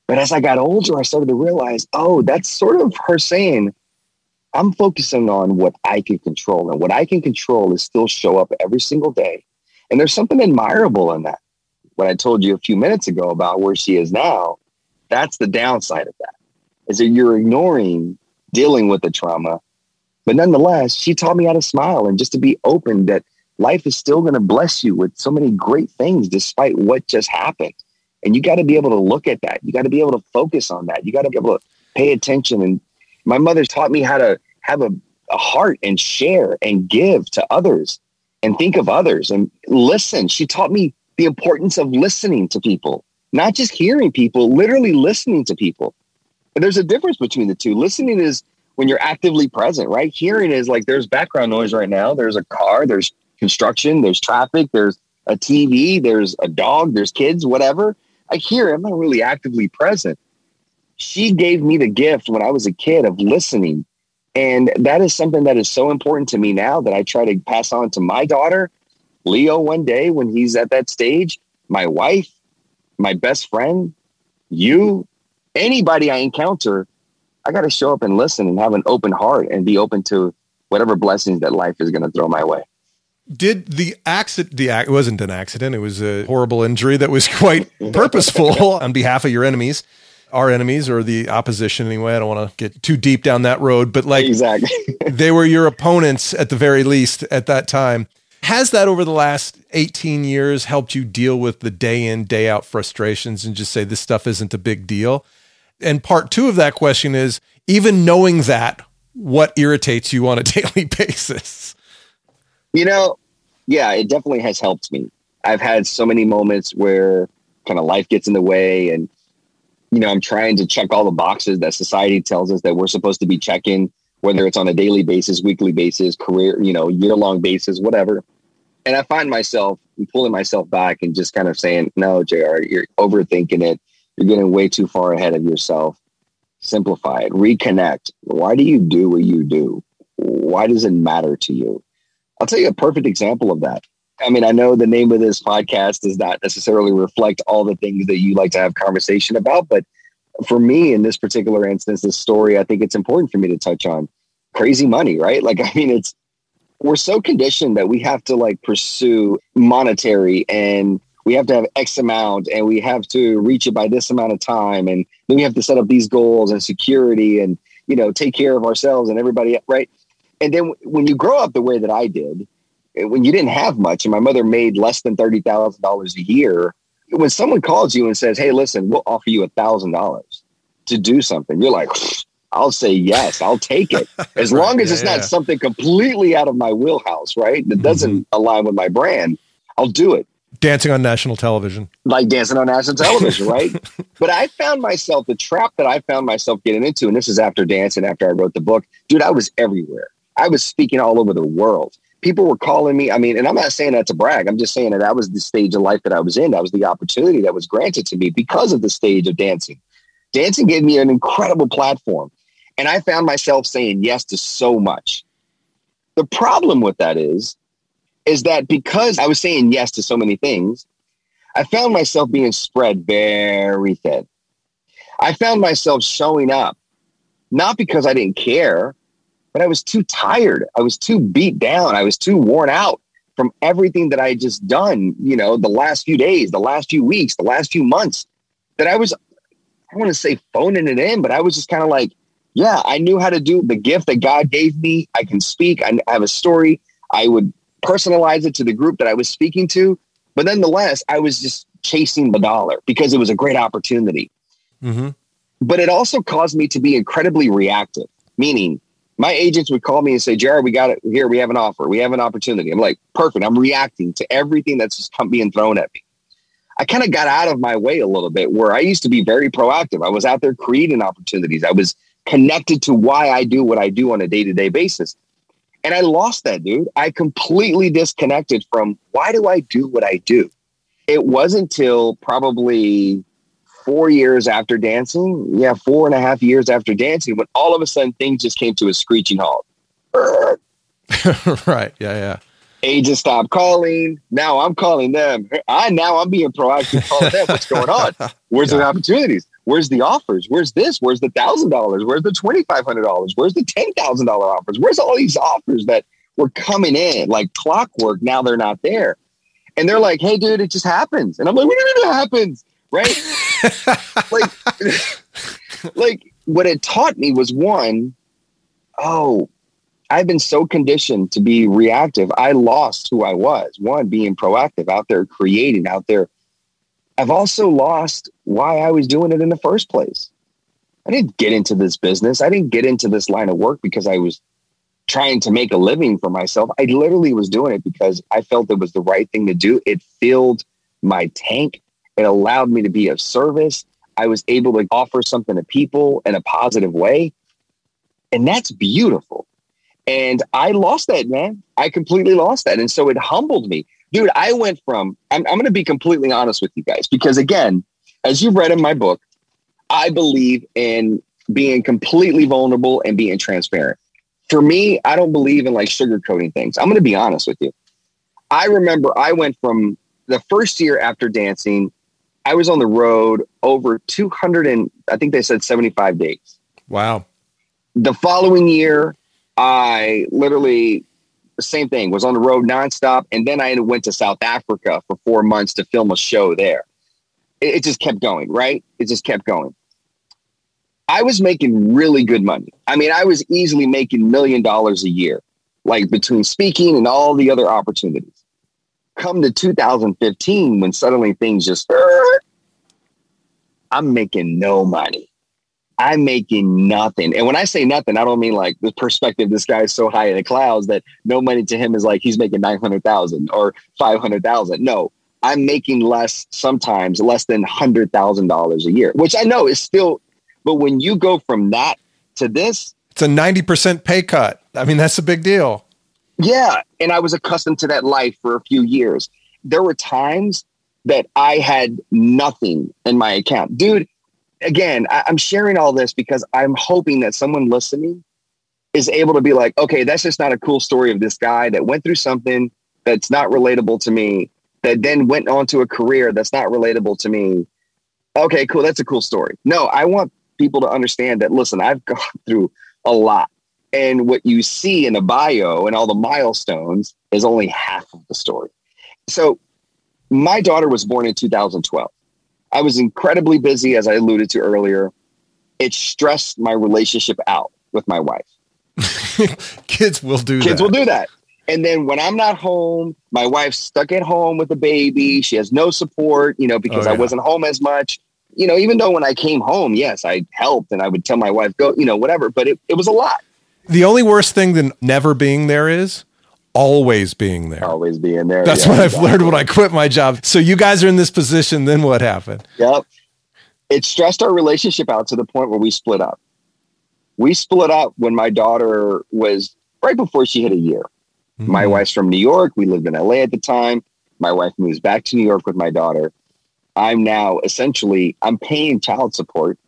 [SPEAKER 1] But as I got older, I started to realize, oh, that's sort of her saying, I'm focusing on what I can control. And what I can control is still show up every single day. And there's something admirable in that. What I told you a few minutes ago about where she is now, that's the downside of that, is that you're ignoring dealing with the trauma. But nonetheless, she taught me how to smile and just to be open that life is still going to bless you with so many great things despite what just happened. And you got to be able to look at that. You got to be able to focus on that. You got to be able to pay attention. And my mother taught me how to have a, a heart and share and give to others and think of others and listen. She taught me the importance of listening to people, not just hearing people, literally listening to people. And there's a difference between the two. Listening is when you're actively present, right? Hearing is like there's background noise right now. There's a car, there's construction, there's traffic, there's a TV, there's a dog, there's kids, whatever. Hear I'm not really actively present. She gave me the gift when I was a kid of listening. And that is something that is so important to me now that I try to pass on to my daughter, Leo, one day when he's at that stage, my wife, my best friend, you, anybody I encounter. I got to show up and listen and have an open heart and be open to whatever blessings that life is going to throw my way.
[SPEAKER 2] Did the accident, the it wasn't an accident, it was a horrible injury that was quite purposeful on behalf of your enemies, our enemies or the opposition anyway. I don't want to get too deep down that road, but like
[SPEAKER 1] exactly.
[SPEAKER 2] they were your opponents at the very least at that time. Has that over the last 18 years helped you deal with the day in, day out frustrations and just say this stuff isn't a big deal? And part two of that question is even knowing that, what irritates you on a daily basis?
[SPEAKER 1] You know, yeah, it definitely has helped me. I've had so many moments where kind of life gets in the way and you know, I'm trying to check all the boxes that society tells us that we're supposed to be checking, whether it's on a daily basis, weekly basis, career, you know, year long basis, whatever. And I find myself pulling myself back and just kind of saying, no, JR, you're overthinking it. You're getting way too far ahead of yourself. Simplify it, reconnect. Why do you do what you do? why does it matter to you? I'll tell you a perfect example of that. I mean, I know the name of this podcast does not necessarily reflect all the things that you like to have conversation about, but for me in this particular instance, this story, I think it's important for me to touch on crazy money, right? Like, I mean, it's we're so conditioned that we have to like pursue monetary and we have to have X amount and we have to reach it by this amount of time. And then we have to set up these goals and security and, you know, take care of ourselves and everybody, right? And then when you grow up the way that I did, when you didn't have much and my mother made less than $30,000 a year, when someone calls you and says, Hey, listen, we'll offer you a thousand dollars to do something, you're like, I'll say yes, I'll take it. As right, long as yeah, it's not yeah. something completely out of my wheelhouse, right? That doesn't mm-hmm. align with my brand, I'll do it.
[SPEAKER 2] Dancing on national television.
[SPEAKER 1] Like dancing on national television, right? but I found myself, the trap that I found myself getting into, and this is after dancing, after I wrote the book, dude, I was everywhere. I was speaking all over the world. People were calling me. I mean, and I'm not saying that to brag. I'm just saying that that was the stage of life that I was in. That was the opportunity that was granted to me because of the stage of dancing. Dancing gave me an incredible platform. And I found myself saying yes to so much. The problem with that is, is that because I was saying yes to so many things, I found myself being spread very thin. I found myself showing up, not because I didn't care, but I was too tired. I was too beat down. I was too worn out from everything that I had just done, you know, the last few days, the last few weeks, the last few months, that I was, I want to say phoning it in, but I was just kind of like, yeah, I knew how to do the gift that God gave me. I can speak. I have a story. I would personalize it to the group that I was speaking to. But nonetheless, I was just chasing the dollar because it was a great opportunity. Mm-hmm. But it also caused me to be incredibly reactive, meaning my agents would call me and say, Jared, we got it here. We have an offer. We have an opportunity. I'm like, perfect. I'm reacting to everything that's just come being thrown at me. I kind of got out of my way a little bit where I used to be very proactive. I was out there creating opportunities. I was connected to why I do what I do on a day to day basis. And I lost that, dude. I completely disconnected from why do I do what I do? It wasn't until probably four years after dancing, yeah, four and a half years after dancing, when all of a sudden things just came to a screeching halt.
[SPEAKER 2] right. Yeah. Yeah.
[SPEAKER 1] Agents stopped calling. Now I'm calling them. I now I'm being proactive, calling them. What's going on? Where's yeah. the opportunities? Where's the offers? Where's this? Where's the thousand dollars? Where's the twenty five hundred dollars? Where's the ten thousand dollar offers? Where's all these offers that were coming in like clockwork? Now they're not there, and they're like, "Hey, dude, it just happens." And I'm like, "What do you mean it happens?" Right? Like, like what it taught me was one, oh, I've been so conditioned to be reactive. I lost who I was. One, being proactive, out there creating, out there I've also lost why I was doing it in the first place. I didn't get into this business. I didn't get into this line of work because I was trying to make a living for myself. I literally was doing it because I felt it was the right thing to do. It filled my tank. It allowed me to be of service. I was able to offer something to people in a positive way. And that's beautiful. And I lost that, man. I completely lost that. And so it humbled me dude, I went from, I'm, I'm going to be completely honest with you guys, because again, as you've read in my book, I believe in being completely vulnerable and being transparent. For me, I don't believe in like sugarcoating things. I'm going to be honest with you. I remember I went from the first year after dancing, I was on the road over 200 and I think they said 75 days.
[SPEAKER 2] Wow.
[SPEAKER 1] The following year, I literally the same thing, was on the road nonstop. And then I went to South Africa for four months to film a show there. It, it just kept going, right? It just kept going. I was making really good money. I mean, I was easily making million dollars a year, like between speaking and all the other opportunities. Come to 2015, when suddenly things just, I'm making no money. I'm making nothing. And when I say nothing, I don't mean like the perspective this guy is so high in the clouds that no money to him is like he's making 900,000 or 500,000. No, I'm making less sometimes less than $100,000 a year, which I know is still but when you go from that to this,
[SPEAKER 2] it's a 90% pay cut. I mean, that's a big deal.
[SPEAKER 1] Yeah, and I was accustomed to that life for a few years. There were times that I had nothing in my account. Dude, again, I, am sharing all this because I'm hoping that someone listening is able to be like, okay, that's just not a cool story of this guy that went through something that's not relatable to me, that then went on to a career that's not relatable to me. Okay, cool. That's a cool story. No, I want people to understand that, listen, I've gone through a lot. And what you see in the bio and all the milestones is only half of the story. So my daughter was born in 2012. I was incredibly busy, as I alluded to earlier. It stressed my relationship out with my wife.
[SPEAKER 2] Kids will do
[SPEAKER 1] Kids
[SPEAKER 2] that.
[SPEAKER 1] will do that. And then when I'm not home, my wife's stuck at home with the baby. She has no support, you know, because
[SPEAKER 2] Oh,
[SPEAKER 1] I wasn't home as much. You know, even though when I came home, yes, I helped and I would tell my wife, go, you know, whatever, but it, it was a lot
[SPEAKER 2] The only worse thing than never being there is always being there.
[SPEAKER 1] always being there.
[SPEAKER 2] That's
[SPEAKER 1] Yeah,
[SPEAKER 2] what I've
[SPEAKER 1] exactly.
[SPEAKER 2] learned when I quit my job. So you guys are in this position, then what happened?
[SPEAKER 1] Yep. It stressed our relationship out to the point where we split up. We split up when my daughter was right before she hit a year. My
[SPEAKER 2] Mhm.
[SPEAKER 1] wife's from New York. We lived in LA at the time. My wife moves back to New York with my daughter. I'm now essentially I'm paying child support.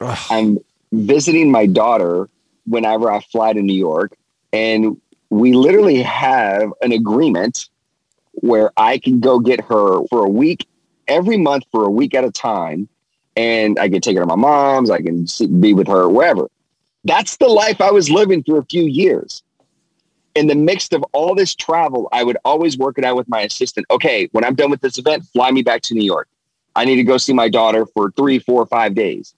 [SPEAKER 2] Ugh.
[SPEAKER 1] I'm visiting my daughter whenever I fly to New York and we literally have an agreement where I can go get her for a week every month for a week at a time and I can take her to my mom's, I can be with her wherever. That's the life I was living for a few years in the midst of all this travel, I would always work it out with my assistant. Okay, when I'm done with this event, fly me back to New York. I need to go see my daughter for three, four, five days.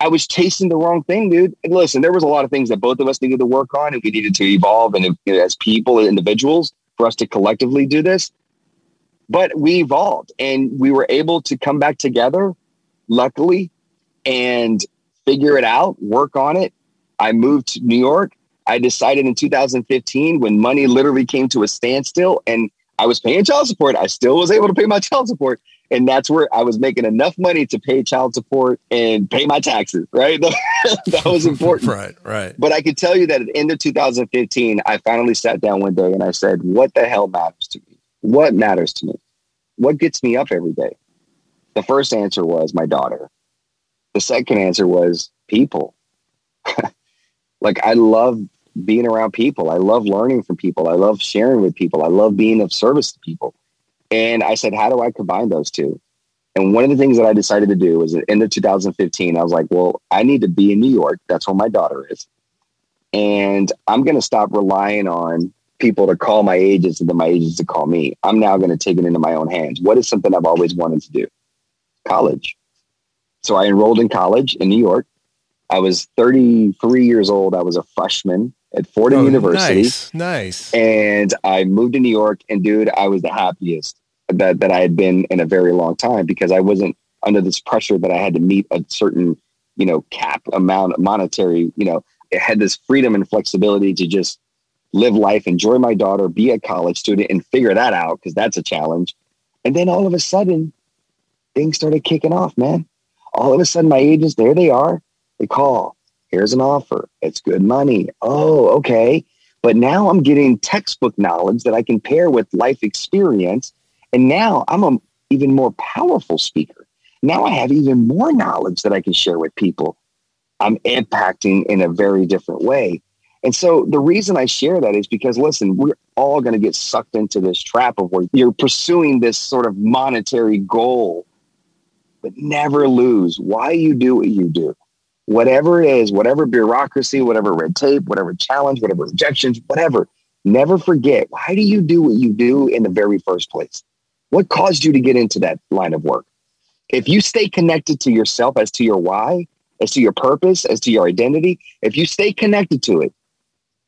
[SPEAKER 1] I was chasing the wrong thing, dude. And listen, there was a lot of things that both of us needed to work on, and we needed to evolve, and you know, as people, and individuals, for us to collectively do this. But we evolved, and we were able to come back together, luckily, and figure it out, work on it. I moved to New York. I decided in 2015 when money literally came to a standstill and I was paying child support. I still was able to pay my child support. And that's where I was making enough money to pay child support and pay my taxes, right? that was important.
[SPEAKER 2] Right, right.
[SPEAKER 1] But I could tell you that at the end of 2015, I finally sat down one day and I said, What the hell matters to me? What matters to me? What gets me up every day? The first answer was my daughter. The second answer was people. like, I love being around people. I love learning from people. I love sharing with people. I love being of service to people. And I said, How do I combine those two? And one of the things that I decided to do was at the end of 2015, I was like, well, I need to be in New York. That's where my daughter is. And I'm going to stop relying on people to call my agents and then my agents to call me. I'm now going to take it into my own hands. What is something I've always wanted to do? College. So I enrolled in college in New York. I was 33 years old. I was a freshman at Fordham
[SPEAKER 2] Oh,
[SPEAKER 1] University
[SPEAKER 2] Nice, nice.
[SPEAKER 1] and I moved to New York. And dude, I was the happiest that that I had been in a very long time because I wasn't under this pressure that I had to meet a certain, you know, cap amount monetary. You know, it had this freedom and flexibility to just live life, enjoy my daughter, be a college student, and figure that out because that's a challenge. And then all of a sudden, things started kicking off, man. All of a sudden, my agents, there they are. They call. Here's an offer. It's good money. Oh, okay. But now I'm getting textbook knowledge that I can pair with life experience. And now I'm an even more powerful speaker. Now I have even more knowledge that I can share with people. I'm impacting in a very different way. And so the reason I share that is because, listen, we're all going to get sucked into this trap of where you're pursuing this sort of monetary goal, but never lose why you do what you do. Whatever it is, whatever bureaucracy, whatever red tape, whatever challenge, whatever objections, whatever, never forget why do you do what you do in the very first place? What caused you to get into that line of work? If you stay connected to yourself as to your why, as to your purpose, as to your identity, if you stay connected to it,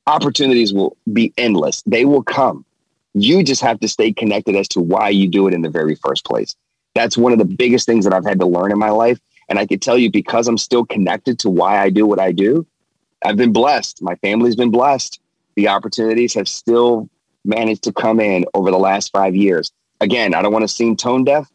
[SPEAKER 1] opportunities will be endless. They will come. You just have to stay connected as to why you do it in the very first place. That's one of the biggest things that I've had to learn in my life. And I can tell you because I'm still connected to why I do what I do, I've been blessed. My family's been blessed. The opportunities have still managed to come in over the last five years. Again, I don't want to seem tone deaf,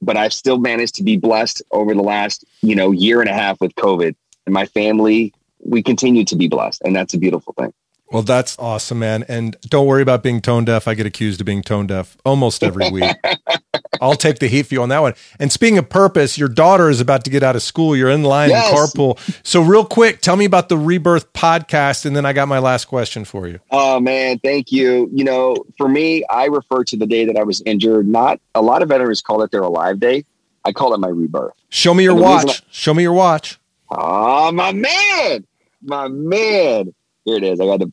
[SPEAKER 1] but I've still managed to be blessed over the last, you know, year and a half with COVID. And my family, we continue to be blessed. And that's a beautiful thing.
[SPEAKER 2] Well, that's awesome, man. And don't worry about being tone deaf. I get accused of being tone deaf almost every week. I'll take the heat for you on that one. And speaking of purpose, your daughter is about to get out of school. You're in line
[SPEAKER 1] Yes.
[SPEAKER 2] in carpool. So real quick, tell me about the Rebirth podcast, and then I got my last question for you.
[SPEAKER 1] Oh man, thank you. You know, for me, I refer to the day that I was injured. Not a lot of veterans call it their alive day. I call it my rebirth.
[SPEAKER 2] Show me your
[SPEAKER 1] And the reason
[SPEAKER 2] watch. Show me your watch.
[SPEAKER 1] Oh, my man, my man. Here it is. I got the.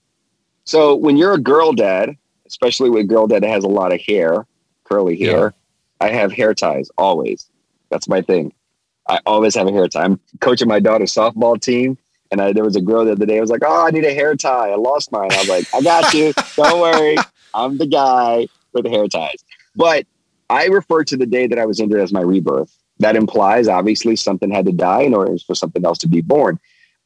[SPEAKER 1] So when you're a girl dad, especially with a girl dad that has a lot of hair, curly hair, I have hair ties always. That's my thing. I always have a hair tie. I'm coaching my daughter's softball team, and I, there was a girl the other day. I was like, "Oh, I need a hair tie. I lost mine." I was like, "I got you. Don't worry. I'm the guy with the hair ties." But I refer to the day that I was injured as my rebirth. That implies obviously something had to die in order for something else to be born.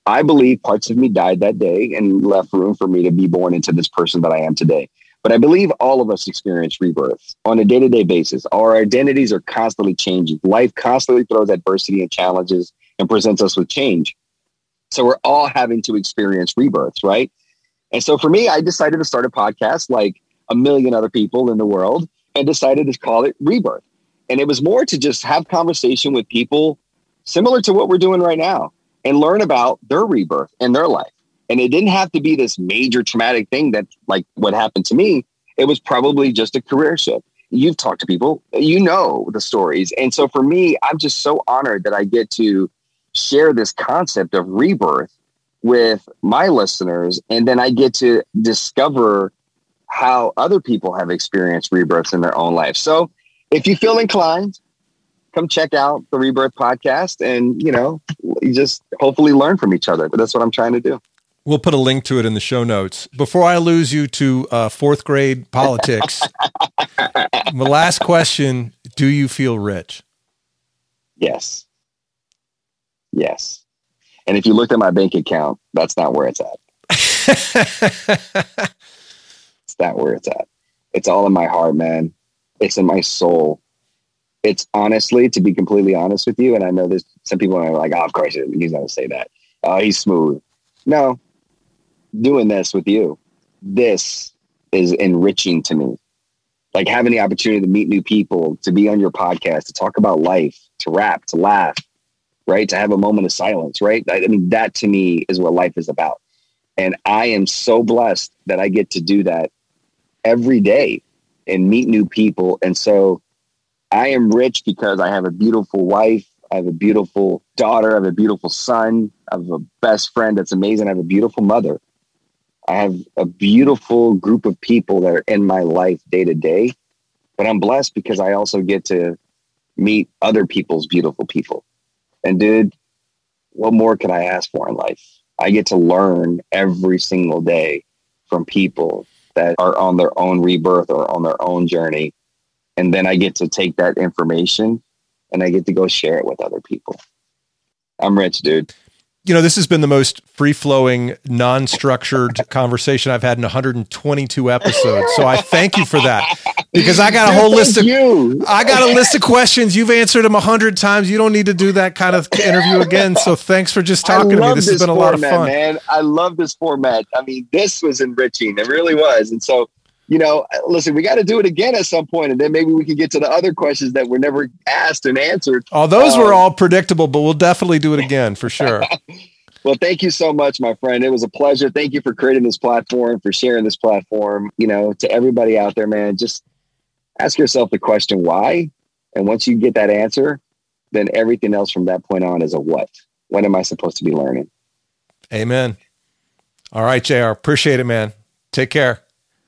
[SPEAKER 1] I believe parts of me died that day and left room for me to be born into this person that I am today. But I believe all of us experience rebirth on a day to day basis. Our identities are constantly changing. Life constantly throws adversity and challenges and presents us with change. So we're all having to experience rebirths, right? And so for me, I decided to start a podcast like a million other people in the world and decided to call it Rebirth. And it was more to just have conversation with people similar to what we're doing right now and learn about their rebirth and their life. And it didn't have to be this major traumatic thing that, like what happened to me. It was probably just a career shift. You've talked to people, you know the stories. And so for me, I'm just so honored that I get to share this concept of rebirth with my listeners. And then I get to discover how other people have experienced rebirths in their own life. So if you feel inclined, come check out the Rebirth podcast and, you know, just hopefully learn from each other. But that's what I'm trying to do.
[SPEAKER 2] We'll put a link to it in the show notes. Before I lose you to uh, fourth grade politics, the last question Do you feel rich?
[SPEAKER 1] Yes. Yes. And if you looked at my bank account, that's not where it's at. It's not where it's at. It's all in my heart, man. It's in my soul. It's honestly, to be completely honest with you, and I know there's some people are like, oh, of course, he's going to say that. Oh, he's smooth. No, doing this with you, this is enriching to me. Like having the opportunity to meet new people, to be on your podcast, to talk about life, to rap, to laugh, right? To have a moment of silence, right? I mean, that to me is what life is about. And I am so blessed that I get to do that every day and meet new people. And so I am rich because I have a beautiful wife. I have a beautiful daughter. I have a beautiful son. I have a best friend that's amazing. I have a beautiful mother. I have a beautiful group of people that are in my life day to day. But I'm blessed because I also get to meet other people's beautiful people. And dude, what more could I ask for in life? I get to learn every single day from people that are on their own rebirth or on their own journey. And then I get to take that information and I get to go share it with other people. I'm rich, dude.
[SPEAKER 2] You know, this has been the most free flowing, non structured conversation I've had in 122 episodes. So I thank you for that because I got a whole list of.
[SPEAKER 1] you.
[SPEAKER 2] I got a list of questions. You've answered them a hundred times. You don't need to do that kind of interview again. So thanks for just talking to me.
[SPEAKER 1] love
[SPEAKER 2] This has been a lot of fun.
[SPEAKER 1] man. I love this format. I mean, this was enriching. It really was. And so, you know, listen, we got to do it again at some point, and then maybe we can get to the other questions that were never asked and answered.
[SPEAKER 2] Oh, those were
[SPEAKER 1] Um,
[SPEAKER 2] all predictable, but we'll definitely do it again for sure.
[SPEAKER 1] Well, thank you so much, my friend. It was a pleasure. Thank you for creating this platform, for sharing this platform. You know, to everybody out there, man, just ask yourself the question why. And once you get that answer, then everything else from that point on is a what. When am I supposed to be learning?
[SPEAKER 2] Amen. All right, JR. Appreciate it, man. Take care.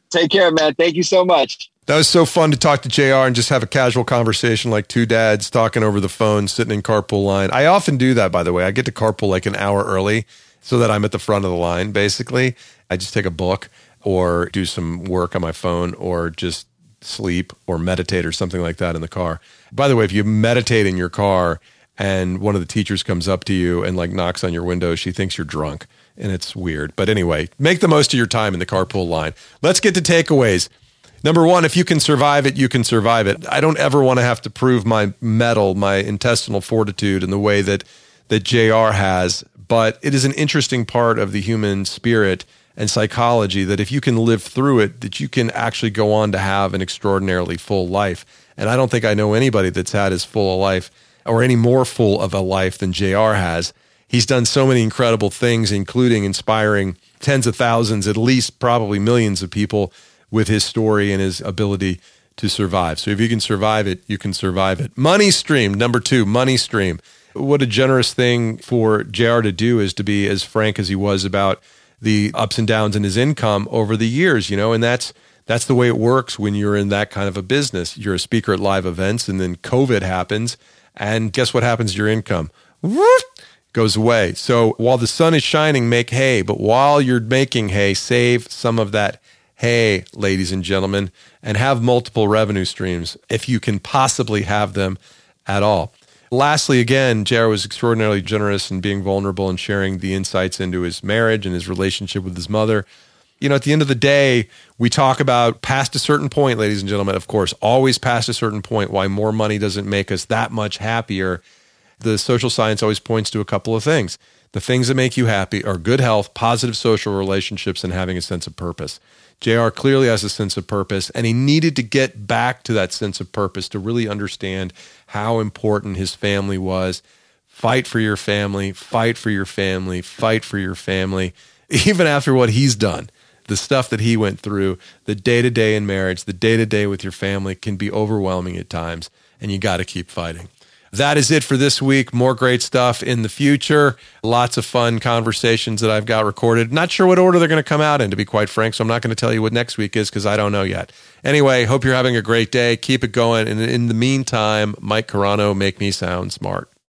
[SPEAKER 1] Take care, man. Thank you so much.
[SPEAKER 2] That was so fun to talk to JR and just have a casual conversation like two dads talking over the phone, sitting in carpool line. I often do that, by the way. I get to carpool like an hour early so that I'm at the front of the line, basically. I just take a book or do some work on my phone or just sleep or meditate or something like that in the car. By the way, if you meditate in your car and one of the teachers comes up to you and like knocks on your window, she thinks you're drunk and it's weird. But anyway, make the most of your time in the carpool line. Let's get to takeaways. Number one, if you can survive it, you can survive it. I don't ever want to have to prove my mettle, my intestinal fortitude in the way that that JR has, but it is an interesting part of the human spirit and psychology that if you can live through it, that you can actually go on to have an extraordinarily full life. And I don't think I know anybody that's had as full a life or any more full of a life than JR has. He's done so many incredible things, including inspiring tens of thousands, at least probably millions of people with his story and his ability to survive. So if you can survive it, you can survive it. Money stream, number two, money stream. What a generous thing for JR to do is to be as frank as he was about the ups and downs in his income over the years, you know, and that's that's the way it works when you're in that kind of a business. You're a speaker at live events and then COVID happens and guess what happens to your income? Whoop, goes away. So while the sun is shining, make hay, but while you're making hay, save some of that hay, ladies and gentlemen, and have multiple revenue streams if you can possibly have them at all. Lastly, again, Jared was extraordinarily generous in being vulnerable and sharing the insights into his marriage and his relationship with his mother. You know, at the end of the day, we talk about past a certain point, ladies and gentlemen, of course, always past a certain point, why more money doesn't make us that much happier. The social science always points to a couple of things. The things that make you happy are good health, positive social relationships, and having a sense of purpose. JR clearly has a sense of purpose, and he needed to get back to that sense of purpose to really understand how important his family was. Fight for your family, fight for your family, fight for your family. Even after what he's done, the stuff that he went through, the day to day in marriage, the day to day with your family can be overwhelming at times, and you got to keep fighting. That is it for this week. More great stuff in the future. Lots of fun conversations that I've got recorded. Not sure what order they're going to come out in, to be quite frank. So I'm not going to tell you what next week is because I don't know yet. Anyway, hope you're having a great day. Keep it going. And in the meantime, Mike Carano, make me sound smart.